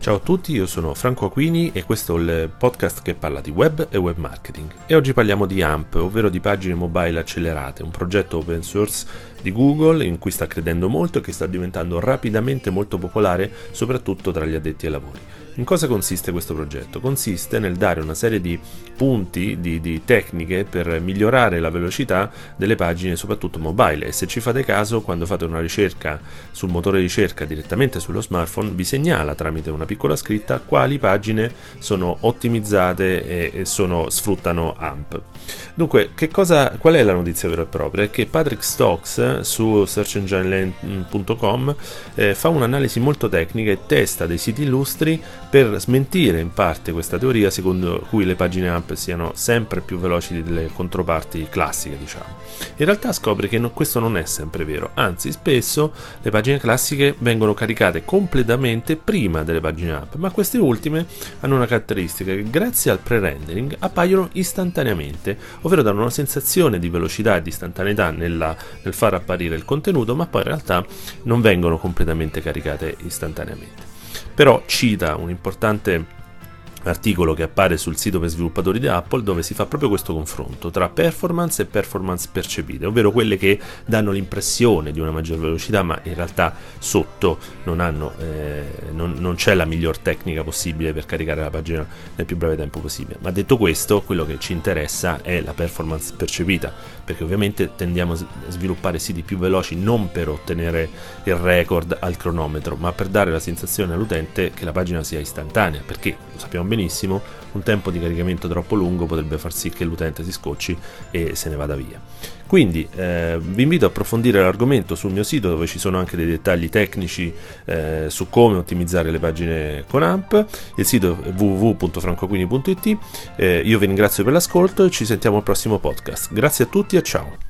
Ciao a tutti, io sono Franco Aquini e questo è il podcast che parla di web e web marketing. E oggi parliamo di AMP, ovvero di pagine mobile accelerate, un progetto open source di Google in cui sta credendo molto e che sta diventando rapidamente molto popolare, soprattutto tra gli addetti ai lavori. In cosa consiste questo progetto? Consiste nel dare una serie di punti, di, di, tecniche per migliorare la velocità delle pagine, soprattutto mobile. E se ci fate caso, quando fate una ricerca sul motore di ricerca direttamente sullo smartphone, vi segnala tramite una piccola scritta quali pagine sono ottimizzate e, sono, sfruttano AMP. Dunque, cosa, qual è la notizia vera e propria? È che Patrick Stokes su searchenginelane.com eh, fa un'analisi molto tecnica e testa dei siti illustri per smentire in parte questa teoria secondo cui le pagine AMP siano sempre più veloci delle controparti classiche, diciamo. In realtà scopre che no, questo non è sempre vero, anzi spesso le pagine classiche vengono caricate completamente prima delle pagine AMP, ma queste ultime hanno una caratteristica che grazie al pre-rendering appaiono istantaneamente, ovvero danno una sensazione di velocità e di istantaneità nella, nel far apparire il contenuto, ma poi in realtà non vengono completamente caricate istantaneamente però cita un importante articolo che appare sul sito per sviluppatori di Apple dove si fa proprio questo confronto tra performance e performance percepite, ovvero quelle che danno l'impressione di una maggior velocità ma in realtà sotto non, hanno, eh, non, non c'è la miglior tecnica possibile per caricare la pagina nel più breve tempo possibile. Ma detto questo, quello che ci interessa è la performance percepita, perché ovviamente tendiamo a sviluppare siti più veloci non per ottenere il record al cronometro, ma per dare la sensazione all'utente che la pagina sia istantanea, perché lo sappiamo benissimo, un tempo di caricamento troppo lungo potrebbe far sì che l'utente si scocci e se ne vada via. Quindi eh, vi invito a approfondire l'argomento sul mio sito dove ci sono anche dei dettagli tecnici eh, su come ottimizzare le pagine con AMP. Il sito è www.francoquini.it. Eh, io vi ringrazio per l'ascolto e ci sentiamo al prossimo podcast. Grazie a tutti e ciao.